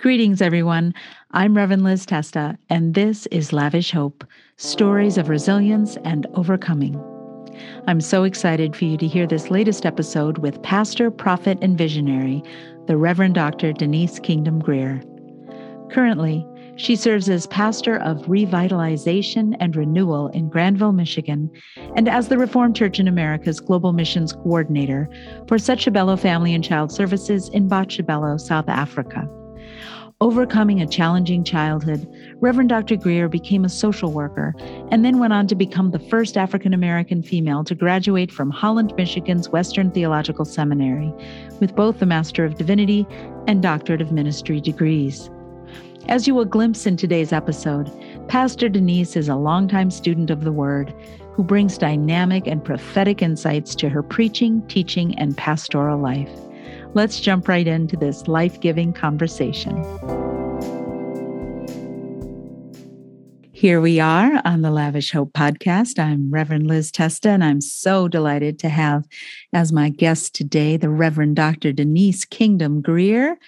Greetings, everyone. I'm Reverend Liz Testa, and this is Lavish Hope Stories of Resilience and Overcoming. I'm so excited for you to hear this latest episode with pastor, prophet, and visionary, the Reverend Dr. Denise Kingdom Greer. Currently, she serves as pastor of revitalization and renewal in Grandville, Michigan, and as the Reformed Church in America's Global Missions Coordinator for Setshabelo Family and Child Services in Botshabelo, South Africa. Overcoming a challenging childhood, Reverend Dr. Greer became a social worker and then went on to become the first African American female to graduate from Holland, Michigan's Western Theological Seminary with both the Master of Divinity and Doctorate of Ministry degrees. As you will glimpse in today's episode, Pastor Denise is a longtime student of the Word who brings dynamic and prophetic insights to her preaching, teaching, and pastoral life. Let's jump right into this life giving conversation. Here we are on the Lavish Hope podcast. I'm Reverend Liz Testa, and I'm so delighted to have as my guest today the Reverend Dr. Denise Kingdom Greer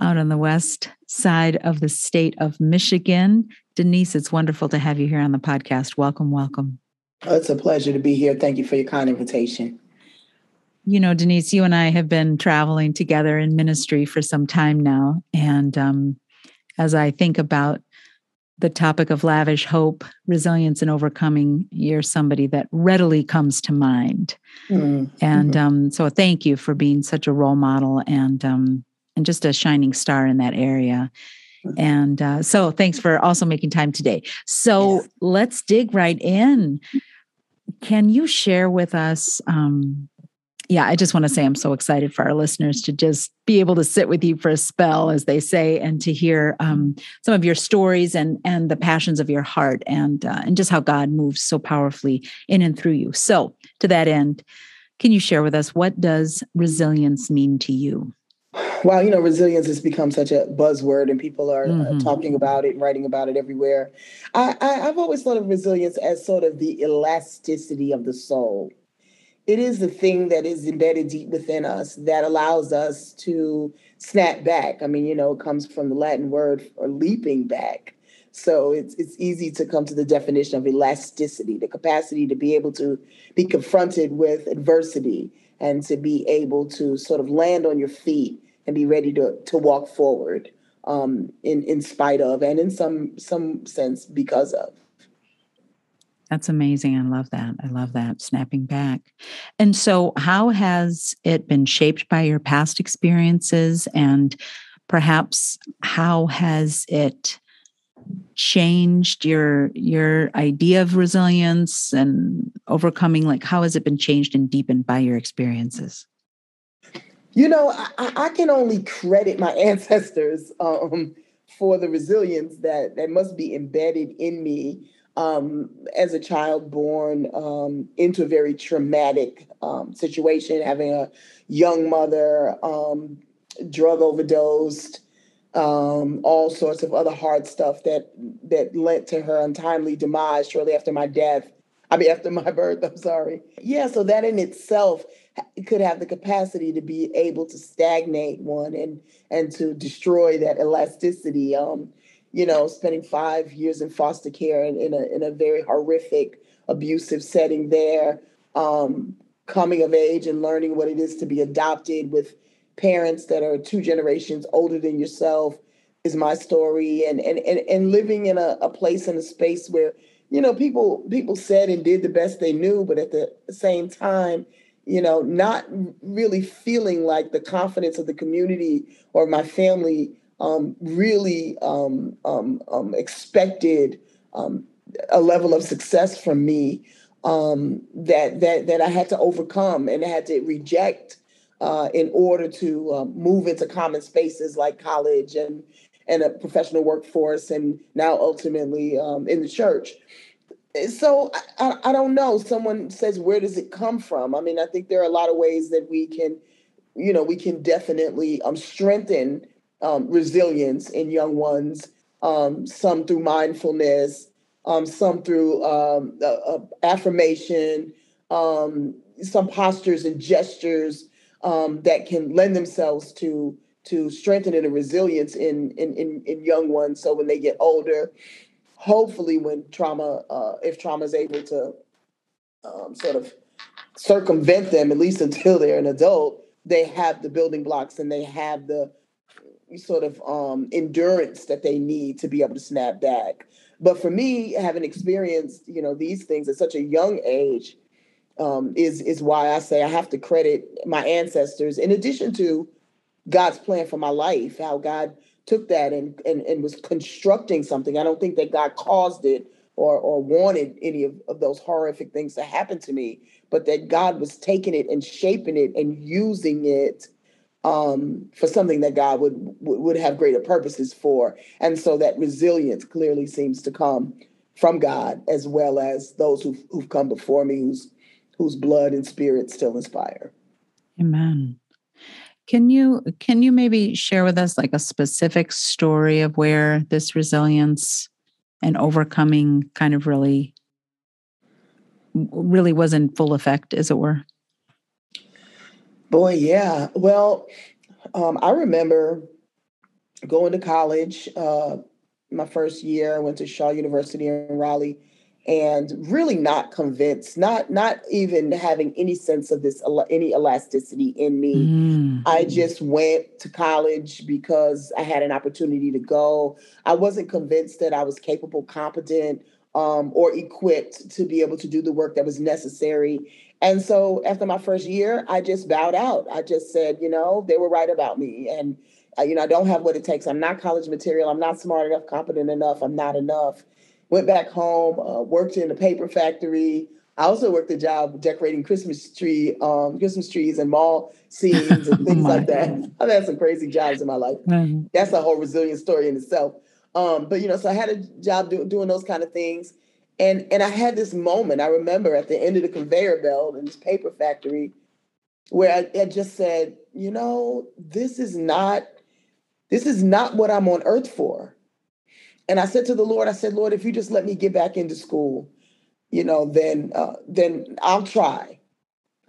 out on the west side of the state of Michigan. Denise, it's wonderful to have you here on the podcast. Welcome, welcome. It's a pleasure to be here. Thank you for your kind invitation you know, Denise, you and I have been traveling together in ministry for some time now. And um, as I think about the topic of lavish hope, resilience, and overcoming, you're somebody that readily comes to mind. Mm-hmm. And um, so, thank you for being such a role model and um, and just a shining star in that area. Mm-hmm. And uh, so, thanks for also making time today. So, yes. let's dig right in. Can you share with us um, yeah, I just want to say I'm so excited for our listeners to just be able to sit with you for a spell, as they say, and to hear um, some of your stories and and the passions of your heart, and uh, and just how God moves so powerfully in and through you. So, to that end, can you share with us what does resilience mean to you? Well, you know, resilience has become such a buzzword, and people are uh, mm-hmm. uh, talking about it, writing about it everywhere. I, I, I've always thought of resilience as sort of the elasticity of the soul it is the thing that is embedded deep within us that allows us to snap back. I mean, you know, it comes from the Latin word for leaping back. So it's it's easy to come to the definition of elasticity, the capacity to be able to be confronted with adversity and to be able to sort of land on your feet and be ready to to walk forward um, in in spite of and in some some sense because of. That's amazing. I love that. I love that snapping back. And so, how has it been shaped by your past experiences? And perhaps how has it changed your your idea of resilience and overcoming like how has it been changed and deepened by your experiences you know i, I can only credit my ancestors um, for the resilience that that must be embedded in me um, as a child born um, into a very traumatic um, situation, having a young mother, um, drug overdosed, um, all sorts of other hard stuff that that led to her untimely demise shortly after my death. I mean, after my birth. I'm sorry. Yeah, so that in itself could have the capacity to be able to stagnate one and and to destroy that elasticity. Um, you know, spending five years in foster care in, in, a, in a very horrific, abusive setting there, um, coming of age and learning what it is to be adopted with parents that are two generations older than yourself is my story. And and and, and living in a, a place in a space where you know people people said and did the best they knew but at the same time you know not really feeling like the confidence of the community or my family um, really um, um, um, expected um, a level of success from me that that that I had to overcome and I had to reject uh, in order to move into common spaces like college and and a professional workforce and now ultimately in the church. So I, I don't know. Someone says, where does it come from? I mean, I think there are a lot of ways that we can, you know, we can definitely um, strengthen um, resilience in young ones, um, some through mindfulness, um, some through uh, uh, affirmation, um, some postures and gestures um, that can lend themselves to to strengthen the resilience in, in in in young ones. So when they get older, hopefully when trauma, uh, if trauma is able to sort of circumvent them, at least until they're an adult, they have the building blocks and they have the sort of um, endurance that they need to be able to snap back. But for me, having experienced, you know, these things at such a young age, um, is is why I say I have to credit my ancestors. In addition to God's plan for my life, how God took that and and, and was constructing something. I don't think that God caused it or or wanted any of, of those horrific things to happen to me, but that God was taking it and shaping it and using it um, for something that God would would have greater purposes for. And so that resilience clearly seems to come from God as well as those who've, who've come before me, whose whose blood and spirit still inspire. Amen. Can you can you maybe share with us like a specific story of where this resilience and overcoming kind of really really was in full effect, as it were? Boy, yeah. Well, um, I remember going to college. Uh, my first year, I went to Shaw University in Raleigh, and really not convinced, not not even having any sense of this any elasticity in me. Mm. I just went to college because I had an opportunity to go. I wasn't convinced that I was capable, competent, um, or equipped to be able to do the work that was necessary. And so after my first year, I just bowed out. I just said, you know, they were right about me. And, uh, you know, I don't have what it takes. I'm not college material. I'm not smart enough, competent enough. I'm not enough went back home, uh, worked in a paper factory. I also worked a job decorating Christmas tree, um, Christmas trees and mall scenes and things like that. I've had some crazy jobs in my life. Mm-hmm. That's a whole resilient story in itself. Um, but you know, so I had a job do, doing those kind of things, and and I had this moment. I remember at the end of the conveyor belt in this paper factory, where I, I just said, you know, this is not, this is not what I'm on earth for. And I said to the Lord, I said, Lord, if you just let me get back into school, you know, then uh, then I'll try.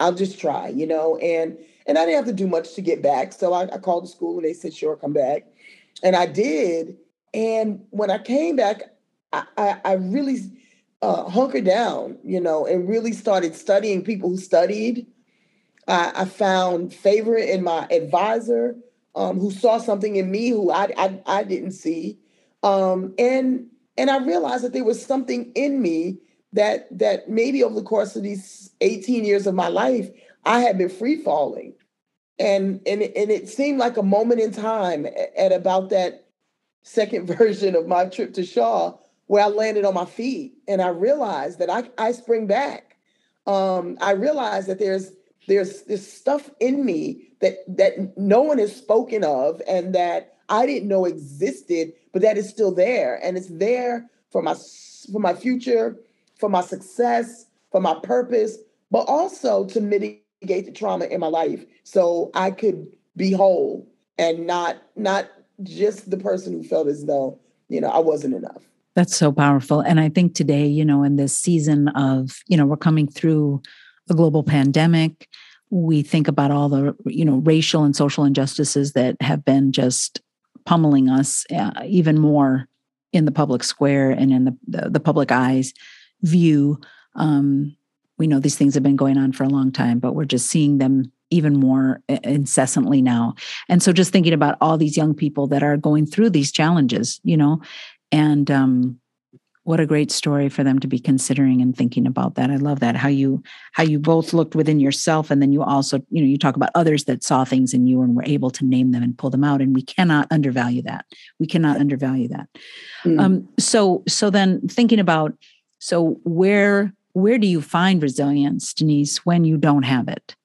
I'll just try, you know. And and I didn't have to do much to get back. So I, I called the school and they said, sure, come back. And I did. And when I came back, I, I, I really uh, hunkered down, you know, and really started studying people who studied. I, I found favor in my advisor um, who saw something in me who I, I, I didn't see. Um, and and I realized that there was something in me that that maybe over the course of these 18 years of my life, I had been free falling. And and and it seemed like a moment in time at, at about that second version of my trip to Shaw where I landed on my feet and I realized that I, I spring back. Um, I realized that there's there's this stuff in me that that no one has spoken of and that I didn't know existed, but that is still there. And it's there for my for my future, for my success, for my purpose, but also to mitigate the trauma in my life so I could be whole and not not just the person who felt as though, you know, I wasn't enough. That's so powerful. And I think today, you know, in this season of, you know, we're coming through a global pandemic, we think about all the, you know, racial and social injustices that have been just pummeling us uh, even more in the public square and in the, the, the public eyes view. Um, we know these things have been going on for a long time, but we're just seeing them even more incessantly now. And so just thinking about all these young people that are going through these challenges, you know, and um, what a great story for them to be considering and thinking about that. I love that how you how you both looked within yourself and then you also you know you talk about others that saw things in you and were able to name them and pull them out and we cannot undervalue that. We cannot undervalue that. Mm. um so so then thinking about so where where do you find resilience denise when you don't have it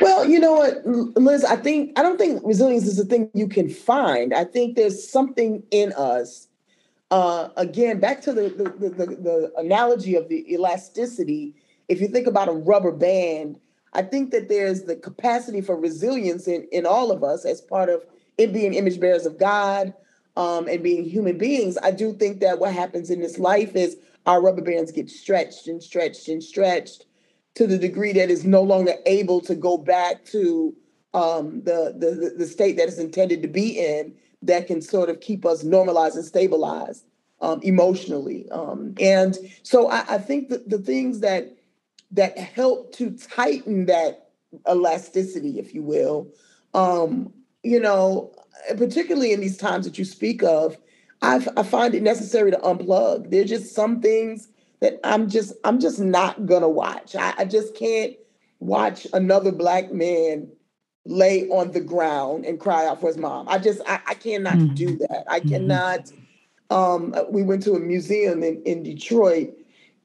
well, you know what, Liz, I think I don't think resilience is a thing you can find. I think there's something in us uh, again, back to the the, the the analogy of the elasticity. If you think about a rubber band, I think that there's the capacity for resilience in, in all of us as part of it being image bearers of God um, and being human beings. I do think that what happens in this life is our rubber bands get stretched and stretched and stretched to the degree that is no longer able to go back to um, the, the the state that is intended to be in that can sort of keep us normalized and stabilized um, emotionally. Um, and so I, I think that the things that that help to tighten that elasticity, if you will, um, you know, particularly in these times that you speak of, i I find it necessary to unplug. There's just some things that I'm just I'm just not gonna watch. I, I just can't watch another black man lay on the ground and cry out for his mom. I just I, I cannot mm-hmm. do that. I mm-hmm. cannot. Um, we went to a museum in, in Detroit,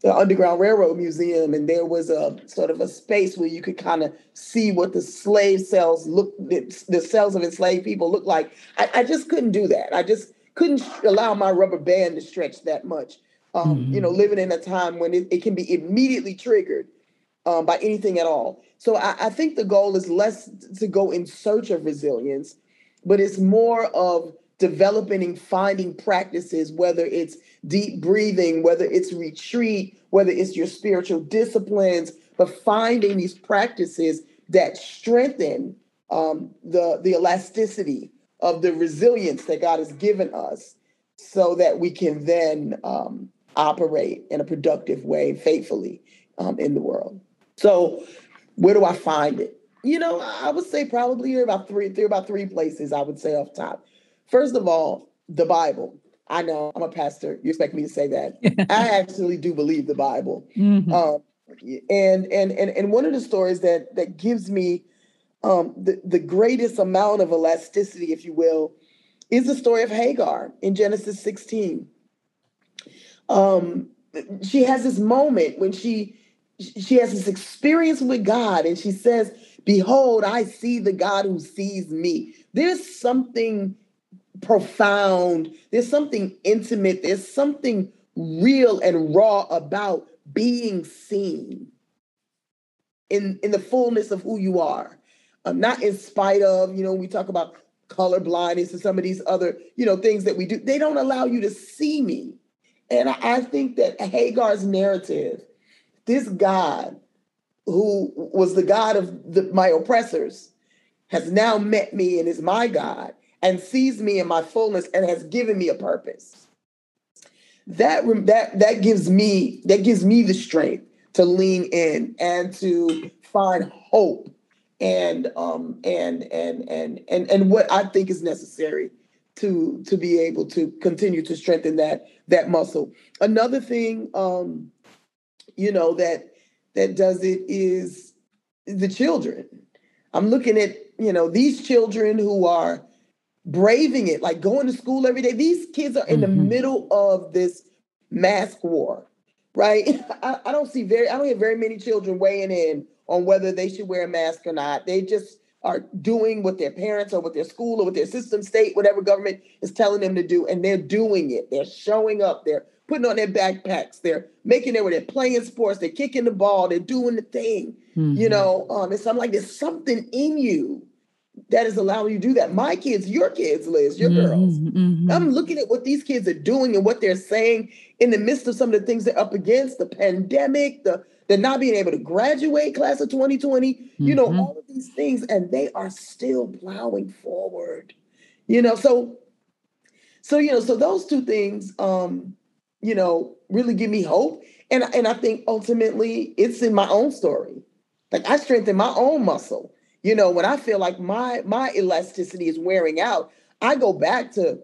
the Underground Railroad Museum, and there was a sort of a space where you could kind of see what the slave cells look, the, the cells of enslaved people look like. I, I just couldn't do that. I just couldn't allow my rubber band to stretch that much. Um, mm-hmm. You know, living in a time when it, it can be immediately triggered um, by anything at all. So I, I think the goal is less to go in search of resilience, but it's more of developing and finding practices, whether it's deep breathing, whether it's retreat, whether it's your spiritual disciplines, but finding these practices that strengthen um, the, the elasticity of the resilience that God has given us so that we can then um, operate in a productive way faithfully um, in the world. So, where do I find it? You know, I would say probably there are about three, there are about three places I would say off top. First of all, the Bible. I know I'm a pastor. You expect me to say that? I actually do believe the Bible. Mm-hmm. Um, and and and and one of the stories that that gives me um, the the greatest amount of elasticity, if you will, is the story of Hagar in Genesis 16. Um, she has this moment when she she has this experience with God and she says, Behold, I see the God who sees me. There's something profound, there's something intimate, there's something real and raw about being seen in, in the fullness of who you are. Um, not in spite of, you know, we talk about color blindness and some of these other, you know, things that we do. They don't allow you to see me. And I, think that Hagar's narrative this God, who was the God of the, my oppressors, has now met me and is my God and sees me in my fullness and has given me a purpose. That that that gives me that gives me the strength to lean in and to find hope and um and and and and and what I think is necessary to to be able to continue to strengthen that that muscle. Another thing um you know, that that does it is the children. I'm looking at, you know, these children who are braving it, like going to school every day. These kids are in mm-hmm. the middle of this mask war, right? I, I don't see very, I don't hear very many children weighing in on whether they should wear a mask or not. They just are doing what their parents or what their school or what their system, state, whatever government is telling them to do, and they're doing it. They're showing up. They're putting on their backpacks. They're making it where they're playing sports. They're kicking the ball. They're doing the thing. Mm-hmm. You know, um, it's I'm like there's something in you that is allowing you to do that. My kids, your kids, Liz, your mm-hmm. girls. Mm-hmm. I'm looking at what these kids are doing and what they're saying in the midst of some of the things they're up against, the pandemic, the the not being able to graduate class of 2020, you know, mm-hmm. all of these things, and they are still plowing forward. You know, so so you know, so those two things um you know, really give me hope. And, and I think ultimately it's in my own story. Like I strengthen my own muscle. You know, when I feel like my my elasticity is wearing out, I go back to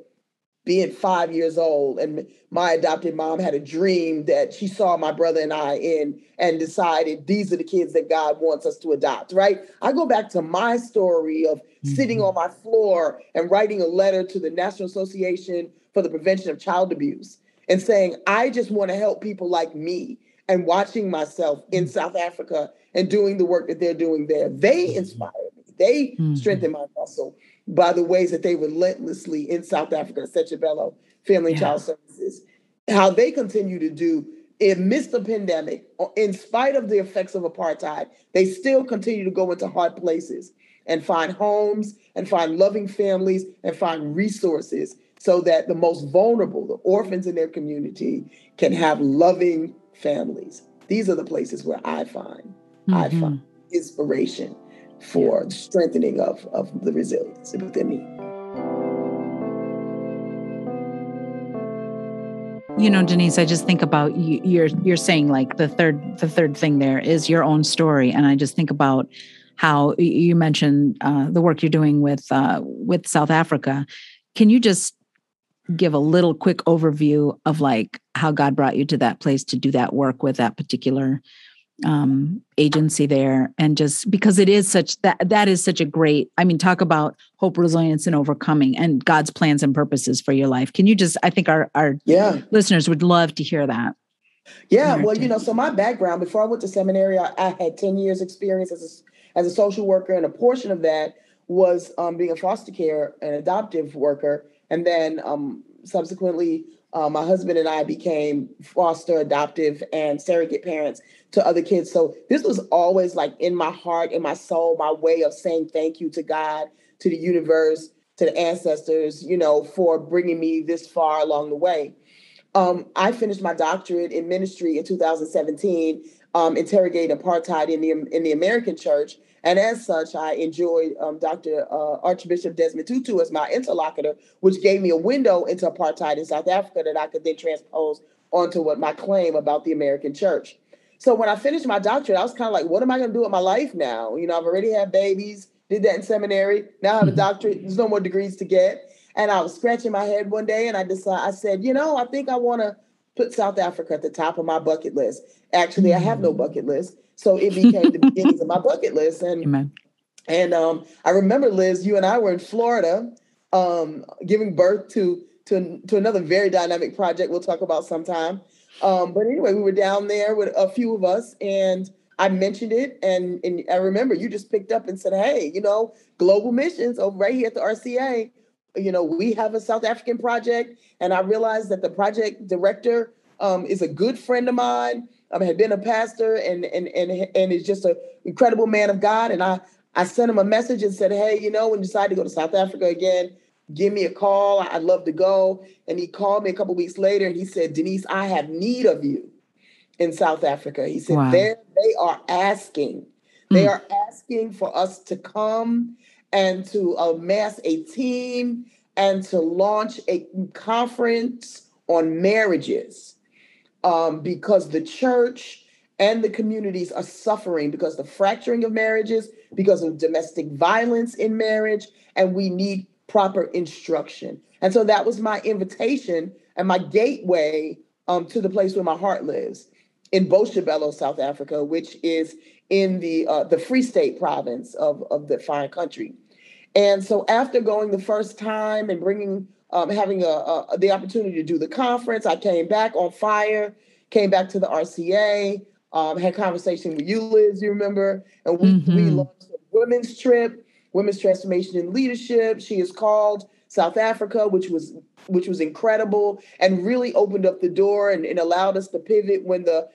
being five years old and my adopted mom had a dream that she saw my brother and I in and decided these are the kids that God wants us to adopt, right? I go back to my story of mm-hmm. sitting on my floor and writing a letter to the National Association for the Prevention of Child Abuse and saying, I just want to help people like me and watching myself in mm-hmm. South Africa and doing the work that they're doing there. They mm-hmm. inspire me. They mm-hmm. strengthen my muscle by the ways that they relentlessly in South Africa, Bello Family yeah. Child Services, how they continue to do amidst the pandemic, in spite of the effects of apartheid, they still continue to go into hard places and find homes and find loving families and find resources so that the most vulnerable, the orphans in their community, can have loving families. These are the places where I find mm-hmm. I find inspiration for strengthening of, of the resilience within me. You know, Denise, I just think about you, you're you're saying like the third the third thing there is your own story, and I just think about how you mentioned uh, the work you're doing with uh, with South Africa. Can you just give a little quick overview of like how God brought you to that place to do that work with that particular um, agency there and just because it is such that that is such a great i mean talk about hope resilience and overcoming and god's plans and purposes for your life. Can you just i think our our yeah. listeners would love to hear that. Yeah well you know so my background before i went to seminary i, I had 10 years experience as a, as a social worker and a portion of that was um, being a foster care and adoptive worker. And then um, subsequently uh, my husband and I became foster, adoptive, and surrogate parents to other kids. So this was always like in my heart, in my soul, my way of saying thank you to God, to the universe, to the ancestors, you know, for bringing me this far along the way. Um, I finished my doctorate in ministry in 2017, um, interrogating apartheid in the in the American church, and as such, I enjoyed um, Dr. Uh, Archbishop Desmond Tutu as my interlocutor, which gave me a window into apartheid in South Africa that I could then transpose onto what my claim about the American church. So when I finished my doctorate, I was kind of like, what am I going to do with my life now? You know, I've already had babies, did that in seminary. Now I have a mm-hmm. doctorate. There's no more degrees to get. And I was scratching my head one day and I decided, I said, you know, I think I want to put South Africa at the top of my bucket list. Actually, I have no mm. bucket list. So it became the beginnings of my bucket list. And Amen. and um, I remember Liz, you and I were in Florida, um, giving birth to to to another very dynamic project. We'll talk about sometime. Um, but anyway, we were down there with a few of us, and I mentioned it, and and I remember you just picked up and said, "Hey, you know, global missions over right here at the RCA. You know, we have a South African project." And I realized that the project director um, is a good friend of mine um, had been a pastor and and and and is just an incredible man of God. And I I sent him a message and said, hey, you know, when you decide to go to South Africa again, give me a call. I'd love to go. And he called me a couple weeks later and he said, Denise, I have need of you in South Africa. He said, wow. they they are asking, they hmm. are asking for us to come and to amass a team and to launch a conference on marriages um, because the church and the communities are suffering because of the fracturing of marriages, because of domestic violence in marriage, and we need proper instruction. And so that was my invitation and my gateway um, to the place where my heart lives in Botshabelo, South Africa, which is in the uh, the Free State province of, of the fine country. And so after going the first time and bringing um, having a, a, the opportunity to do the conference. I came back on fire, came back to the RCA, um, had conversation with you, Liz, you remember, and we, mm-hmm. we launched a women's trip, Women's Transformation in Leadership. She is called South Africa, which was which was incredible and really opened up the door and, and allowed us to pivot when the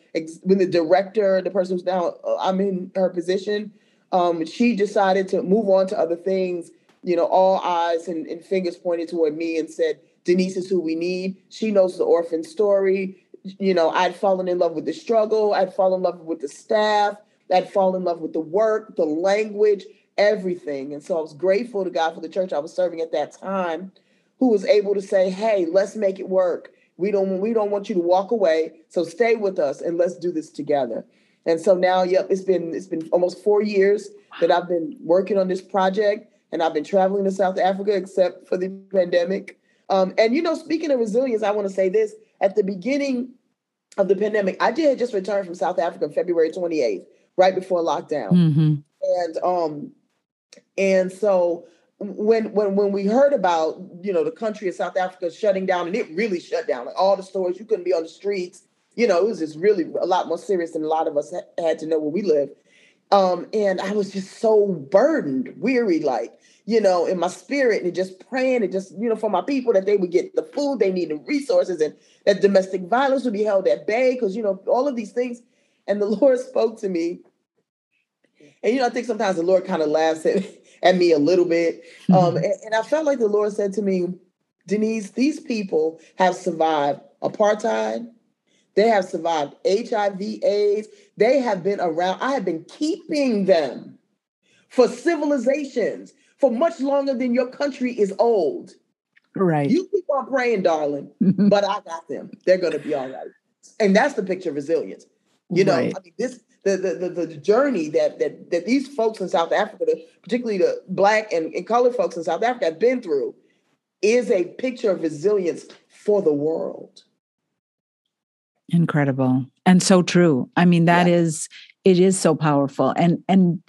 when the director, the person who's now uh, I'm in her position, um, she decided to move on to other things you know, all eyes and, and fingers pointed toward me and said, Denise is who we need. She knows the orphan story. You know, I'd fallen in love with the struggle. I'd fallen in love with the staff. I'd fallen in love with the work, the language, everything. And so I was grateful to God for the church I was serving at that time, who was able to say, "Hey, let's make it work. We don't we don't want you to walk away. So stay with us and let's do this together." And so now, yep, it's been it's been almost four years that I've been working on this project and I've been traveling to South Africa except for the pandemic. Um, and you know, speaking of resilience, I want to say this: at the beginning of the pandemic, I did just return from South Africa February 28th, right before lockdown, mm-hmm. and um, and so when when when we heard about you know the country of South Africa shutting down, and it really shut down, like all the stores, you couldn't be on the streets. You know, it was just really a lot more serious than a lot of us ha- had to know where we live. Um, and I was just so burdened, weary, like, you know, in my spirit and just praying and just, you know, for my people that they would get the food they need and resources and that domestic violence would be held at bay because, you know, all of these things. And the Lord spoke to me. And, you know, I think sometimes the Lord kind of laughs at, at me a little bit. Mm-hmm. Um, and, and I felt like the Lord said to me, Denise, these people have survived apartheid, they have survived HIV, AIDS. They have been around. I have been keeping them for civilizations, for much longer than your country is old. Right. You keep on praying, darling, but I got them. They're going to be all right. And that's the picture of resilience. You know, right. I mean, this the, the the the journey that that that these folks in South Africa, particularly the black and, and colored folks in South Africa, have been through, is a picture of resilience for the world. Incredible and so true. I mean, that yeah. is it is so powerful, and and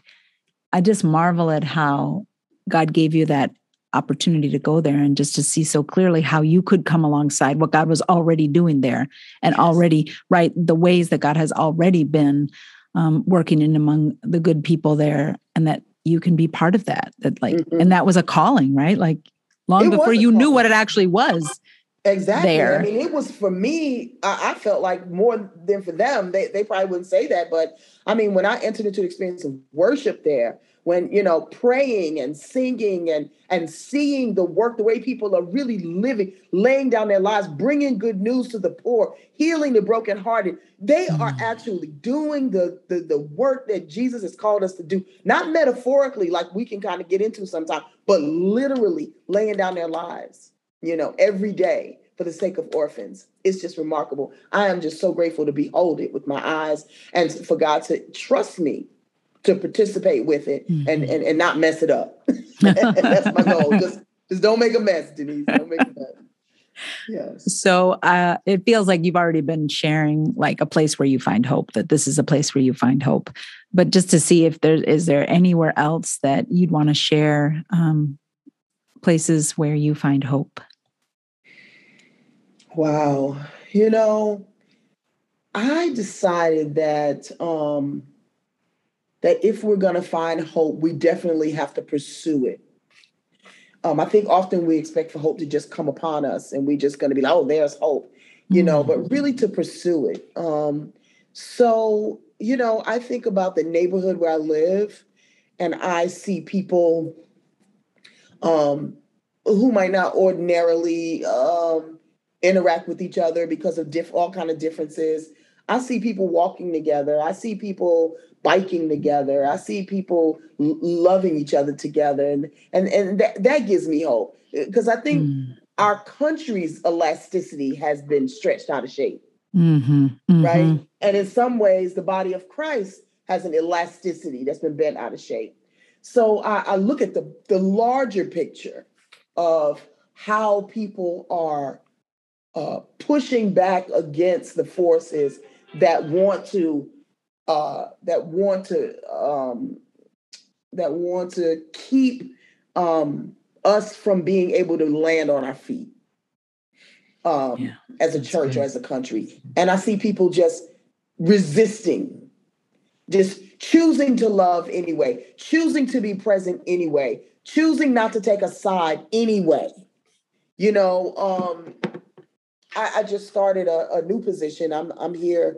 I just marvel at how God gave you that opportunity to go there and just to see so clearly how you could come alongside what God was already doing there and yes. already right the ways that God has already been um, working in among the good people there and that you can be part of that that like mm-hmm. and that was a calling right like long it before you knew what it actually was exactly there. i mean it was for me I, I, felt like more than for them they, they probably wouldn't say that but i mean when i entered into the experience of worship there when you know praying and singing and and seeing the work the way people are really living laying down their lives bringing good news to the poor healing the brokenhearted they are mm. actually doing the, the the work that jesus has called us to do not metaphorically like we can kind of get into sometimes but literally laying down their lives you know every day for the sake of orphans. It's just remarkable. I am just so grateful to behold it with my eyes and for God to trust me to participate with it mm-hmm. and, and and not mess it up. that's my goal. Just just don't make a mess, Denise. Don't make a mess. Yes. So uh, it feels like you've already been sharing like a place where you find hope. That this is a place where you find hope. But just to see if there is there anywhere else that you'd want to share um, places where you find hope. Wow, you know, I decided that um, that if we're going to find hope, we definitely have to pursue it. Um, I think often we expect for hope to just come upon us and we're just going to be like, oh, there's hope, you know, but mm-hmm. really to pursue it. Um, so, you know, I think about the neighborhood where I live and I see people um, who might not ordinarily um, interact with each other because of diff- all kind of differences. I see people walking together. I see people biking together. I see people l- loving each other together, and and and that, that gives me hope because I think mm. our country's elasticity has been stretched out of shape, mm-hmm. Mm-hmm. right? And in some ways, the body of Christ has an elasticity that's been bent out of shape. So I, I look at the the larger picture of how people are uh, pushing back against the forces that want to uh, that want to um, that want to keep um, us from being able to land on our feet um, yeah, as a church good. or as a country. And I see people just resisting, just choosing to love anyway, choosing to be present anyway, choosing not to take a side anyway. You know, um, I, I just started a, a, new position. I'm I'm here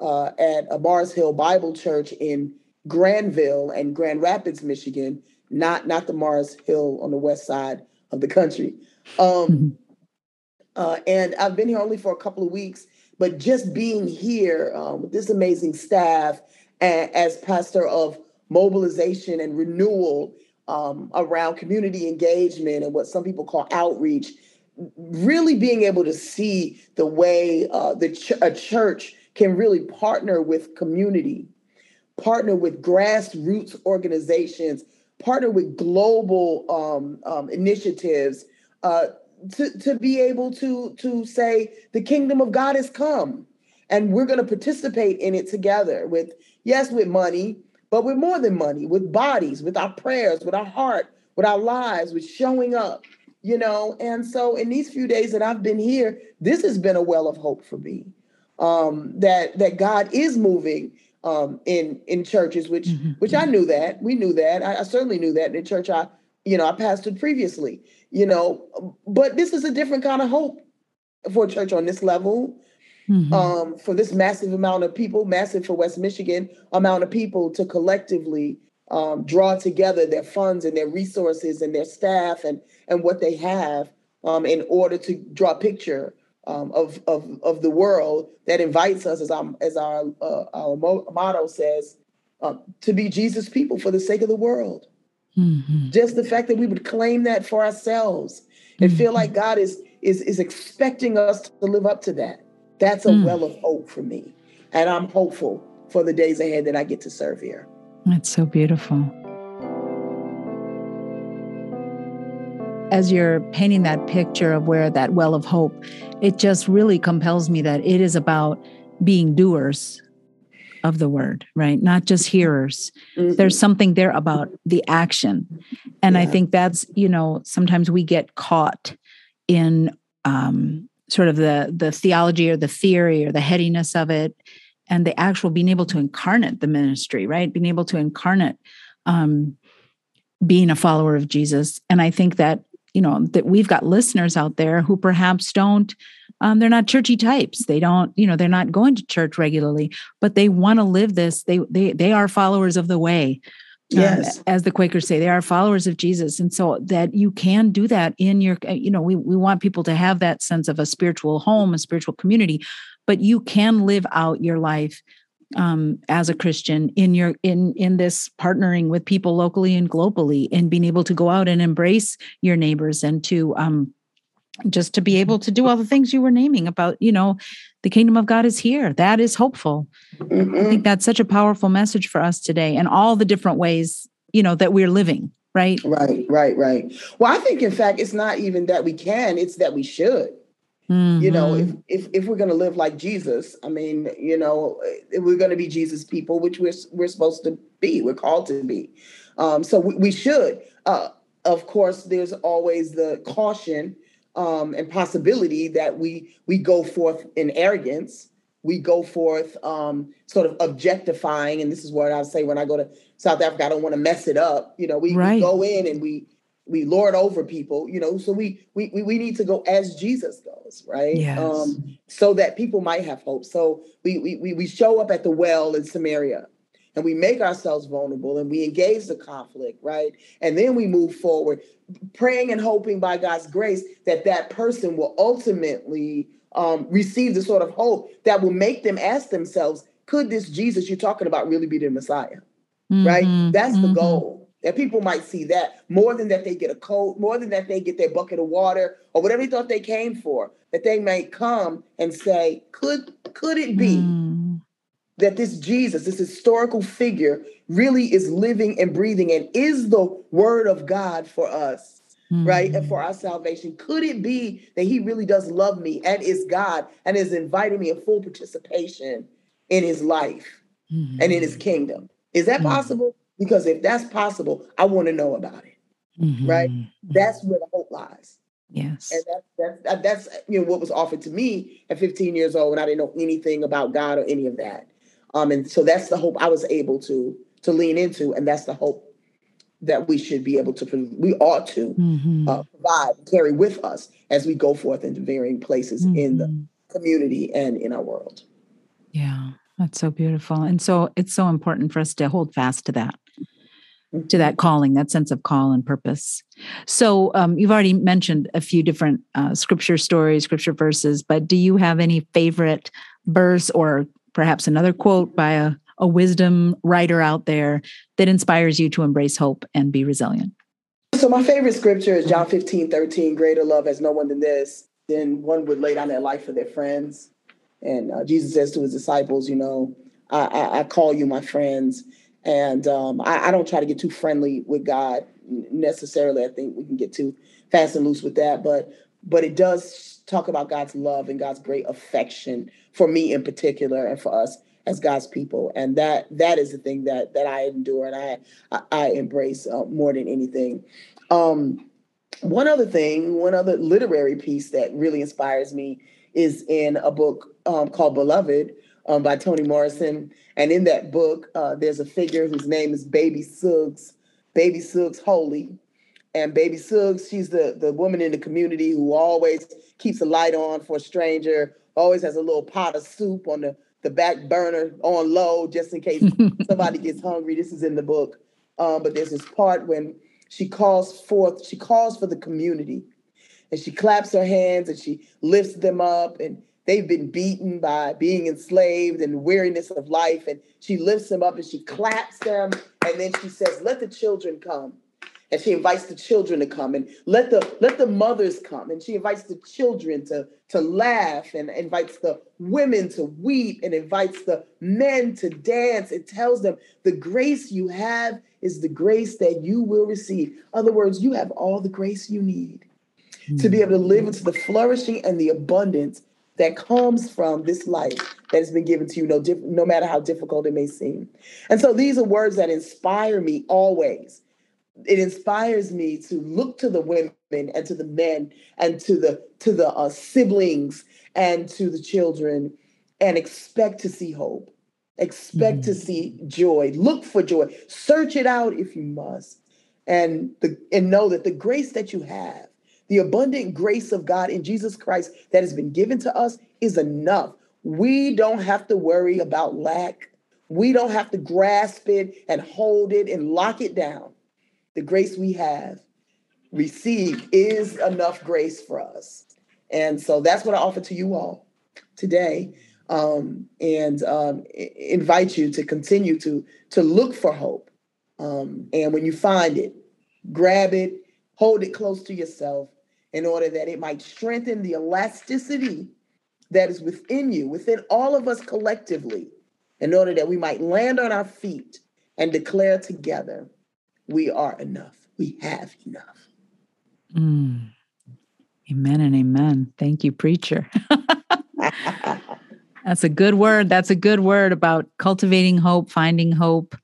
uh, at a Mars Hill Bible Church in Grandville and Grand Rapids, Michigan, not not the Mars Hill on the west side of the country. Um, mm-hmm. uh, and I've been here only for a couple of weeks, but just being here um, with this amazing staff and, as pastor of mobilization and renewal um, around community engagement and what some people call outreach, really being able to see the way uh, the ch- a church can really partner with community, partner with grassroots organizations, partner with global um, um, initiatives uh, to, to be able to, to say the kingdom of God has come. And we're going to participate in it together with, yes, with money, but with more than money, with bodies, with our prayers, with our heart, with our lives, with showing up, you know. And so in these few days that I've been here, this has been a well of hope for me um, that that God is moving um, in in churches, which mm-hmm. which I knew that we knew that I, I, certainly knew that in church I you know I pastored previously, you know, but this is a different kind of hope for a church on this level. Mm-hmm. Um, for this massive amount of people, massive for West Michigan amount of people to collectively um, draw together their funds and their resources and their staff and and what they have um, in order to draw a picture um, of, of, of the world that invites us, as our, as our, uh, our motto says, uh, to be Jesus people for the sake of the world. Mm-hmm. Just the fact that we would claim that for ourselves and mm-hmm. feel like God is is is expecting us to live up to that. That's a mm. well of hope for me. And I'm hopeful for the days ahead that I get to serve here. That's so beautiful. As you're painting that picture of where that well of hope, it just really compels me that it is about being doers of the word, right? Not just hearers. Mm-hmm. There's something there about the action. And yeah. I think that's, you know, sometimes we get caught in um, sort of the the theology or the theory or the headiness of it and the actual being able to incarnate the ministry right being able to incarnate um, being a follower of jesus and i think that you know that we've got listeners out there who perhaps don't um, they're not churchy types. They don't you know they're not going to church regularly but they want to live this. They they they are followers of the way yes. um, as the quakers say. They are followers of jesus. And so that you can do that in your uh, you know we, we want people to have that sense of a spiritual home a spiritual community but you can live out your life um, as a christian in your in in this partnering with people locally and globally and being able to go out and embrace your neighbors and to um, just to be able to do all the things you were naming about you know the kingdom of god is here. That is hopeful. Mm-hmm. i think that's such a powerful message for us today and all the different ways you know that we're living right? Right right right. Well i think in fact it's not even that we can it's that we should mm-hmm. you know if if, if we're going to live like jesus i mean you know we're going to be jesus people which we're we're supposed to be we're called to be um, so we, we should uh, of course there's always the caution um, and possibility that we we go forth in arrogance. We go forth um, sort of objectifying, and this is what I say when I go to South Africa. I don't want to mess it up. You know, we, right. we go in and we we lord over people. You know, so we we we need to go as Jesus goes, right? Yes. Um, so that people might have hope. So we we we show up at the well in Samaria and we make ourselves vulnerable and we engage the conflict, right? And then we move forward, praying and hoping by God's grace that that person will ultimately um, receive the sort of hope that will make them ask themselves, could this Jesus you're talking about really be the Messiah? Mm-hmm. Right? That's mm-hmm. the goal. That people might see that more than that they get a coat, more than that they get their bucket of water or whatever they thought they came for, that they may come and say, could could it be mm that this Jesus, this historical figure, really is living and breathing and is the word of God for us, mm-hmm. right? And for our salvation. Could it be that he really does love me and is God and is inviting me in full participation in his life mm-hmm. and in his kingdom? Is that mm-hmm. possible? Because if that's possible, I want to know about it, right? Mm-hmm. That's where the hope lies. Yes. And that's, that's, that's, you know, what was offered to me at 15 years old when I didn't know anything about God or any of that. Um, and so that's the hope I was able to to lean into, and that's the hope that we should be able to we ought to mm-hmm. uh, provide carry with us as we go forth into varying places mm-hmm. in the mm-hmm. community and in our world. Yeah, that's so beautiful, and so it's so important for us to hold fast to that. To that calling, that sense of call and purpose. So, um, you've already mentioned a few different uh, scripture stories, scripture verses, but do you have any favorite verse or perhaps another quote by a, a wisdom writer out there that inspires you to embrace hope and be resilient? So, my favorite scripture is John 15, 13. Greater love has no one than this. Then one would lay down their life for their friends. And uh, Jesus says to his disciples, You know, I, I, I call you my friends. And um, I, I, don't try to get too friendly with God necessarily. I think we can get too fast and loose with that. But but it does talk about God's love and God's great affection for me in particular and for us as God's people. And that that is the thing that that I endure and I I, embrace uh, more than anything. Um, one other thing, one other literary piece that really inspires me is in a book um, called Beloved um, by Toni Morrison. And in that book, uh, there's a figure whose name is Baby Suggs, Baby Suggs Holy. And Baby Suggs, she's the, the woman in the community who always keeps a light on for a stranger, always has a little pot of soup on the, the back burner on low just in case somebody gets hungry. This is in the book. Um, but there's this part when she calls forth, she calls for the community and she claps her hands and she lifts them up and they've been beaten by being enslaved and weariness of life. And she lifts them up and she claps them. And then she says, Let the children come. And she invites the children to come and let the let the mothers come. And she invites the children to, to laugh and invites the women to weep and invites the men to dance. It tells them the grace you have is the grace that you will receive. In other words, you have all the grace you need to be hmm. able to live into the flourishing and the abundance that comes from this life that has been given to you, no, diff- no matter how difficult it may seem. And so these are words that inspire me always. It inspires me to look to the women and to the men and to the to the uh, siblings and to the children and expect to see hope. Expect mm-hmm. to see joy. Look for joy. Search it out if you must. And the and know that the grace that you have the abundant grace of God in Jesus Christ that has been given to us is enough. We don't have to worry about lack. We don't have to grasp it and hold it and lock it down. The grace we have received is enough grace for us. And so that's what I offer to you all today. Um, and um, invite you to continue to to look for hope. Um, and when you find it, grab it, hold it close to yourself, in order that it might strengthen the elasticity that is within you, within all of us collectively, in order that we might land on our feet and declare together, we are enough. We have enough. Mm. Amen and amen. Thank you, preacher. That's a good word. That's a good word about cultivating hope, finding hope,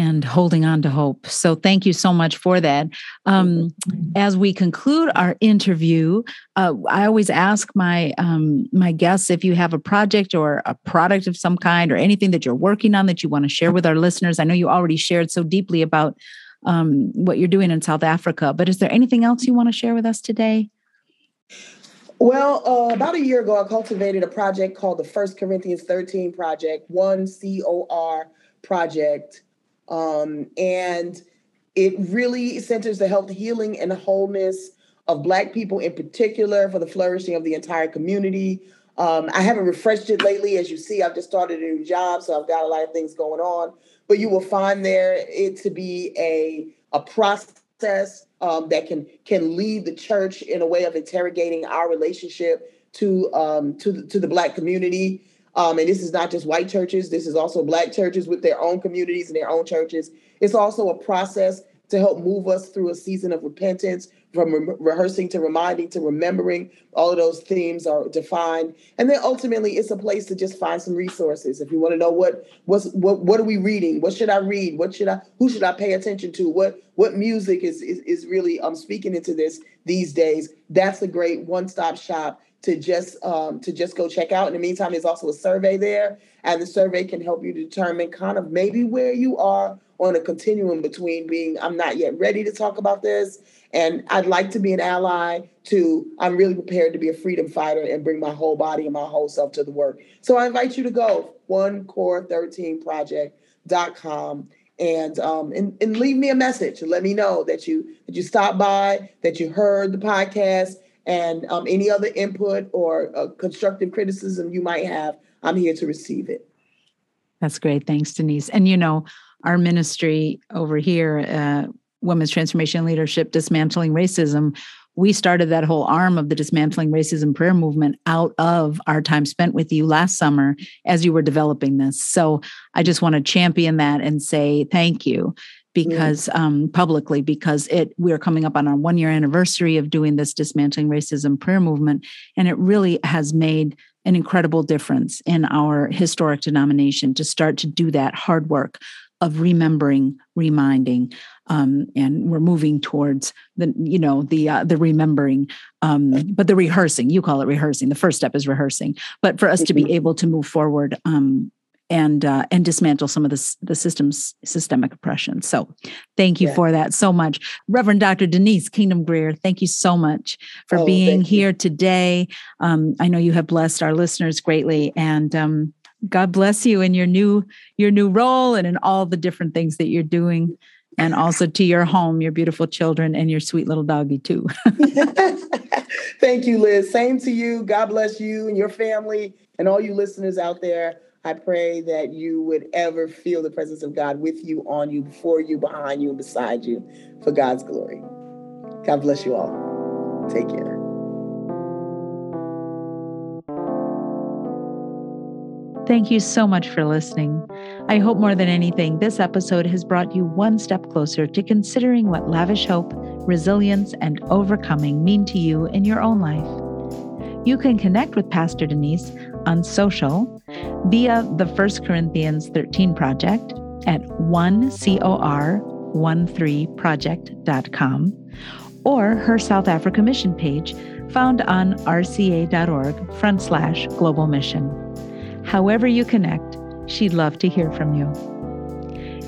and holding on to hope. So, thank you so much for that. Um, as we conclude our interview, uh, I always ask my um, my guests if you have a project or a product of some kind or anything that you're working on that you want to share with our listeners. I know you already shared so deeply about um, what you're doing in South Africa, but is there anything else you want to share with us today? Well, uh, about a year ago, I cultivated a project called the First Corinthians 13 Project, one C O R project um, and it really centers the health, healing, and wholeness of Black people in particular for the flourishing of the entire community. Um, I haven't refreshed it lately. As you see, I've just started a new job, so I've got a lot of things going on. But you will find there it to be a, a process um, that can can lead the church in a way of interrogating our relationship to um, to to the Black community. Um, and this is not just white churches, this is also black churches with their own communities and their own churches. It's also a process to help move us through a season of repentance, from re- rehearsing to reminding to remembering. All of those themes are defined, and then ultimately, it's a place to just find some resources. If you want to know what what's what what are we reading, what should I read, what should I who should I pay attention to, what what music is is, is really um speaking into this these days. That's a great one stop shop to just um, to just go check out. In the meantime, there's also a survey there, and the survey can help you determine kind of maybe where you are on a continuum between being I'm not yet ready to talk about this, and I'd like to be an ally to I'm really prepared to be a freedom fighter and bring my whole body and my whole self to the work. So I invite you to go one core 13 project.com and um and, and leave me a message let me know that you that you stopped by, that you heard the podcast and um, any other input or uh, constructive criticism you might have, I'm here to receive it. That's great. Thanks, Denise. And you know, our ministry over here, uh, Women's Transformation Leadership, Dismantling Racism, we started that whole arm of the Dismantling Racism prayer movement out of our time spent with you last summer as you were developing this. So I just want to champion that and say thank you because um, publicly because it we are coming up on our one year anniversary of doing this dismantling racism prayer movement and it really has made an incredible difference in our historic denomination to start to do that hard work of remembering reminding um, and we're moving towards the you know the uh, the remembering um, but the rehearsing you call it rehearsing the first step is rehearsing but for us to be mm-hmm. able to move forward um, and uh, and dismantle some of the the system's systemic oppression. So, thank you yeah. for that so much, Reverend Dr. Denise Kingdom Grier. Thank you so much for oh, being here you. today. Um, I know you have blessed our listeners greatly, and um, God bless you in your new your new role and in all the different things that you're doing. And also to your home, your beautiful children, and your sweet little doggy, too. Thank you, Liz. Same to you. God bless you and your family and all you listeners out there. I pray that you would ever feel the presence of God with you, on you, before you, behind you, and beside you for God's glory. God bless you all. Take care. Thank you so much for listening. I hope more than anything, this episode has brought you one step closer to considering what lavish hope, resilience, and overcoming mean to you in your own life. You can connect with Pastor Denise on social via the 1 Corinthians 13 project at 1cor13project.com or her South Africa mission page found on rca.org front slash global mission. However you connect, she'd love to hear from you.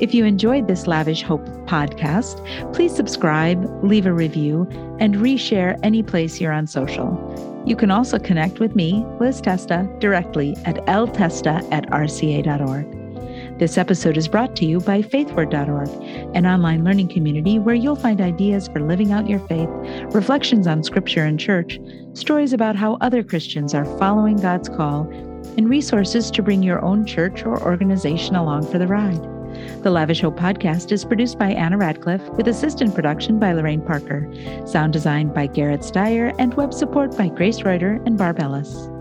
If you enjoyed this Lavish Hope podcast, please subscribe, leave a review, and reshare any place you're on social. You can also connect with me, Liz Testa, directly at ltesta at rca.org. This episode is brought to you by faithward.org, an online learning community where you'll find ideas for living out your faith, reflections on scripture and church, stories about how other Christians are following God's call, and resources to bring your own church or organization along for the ride. The Lavish Hope podcast is produced by Anna Radcliffe with assistant production by Lorraine Parker, sound design by Garrett Steyer, and web support by Grace Reuter and Barb Ellis.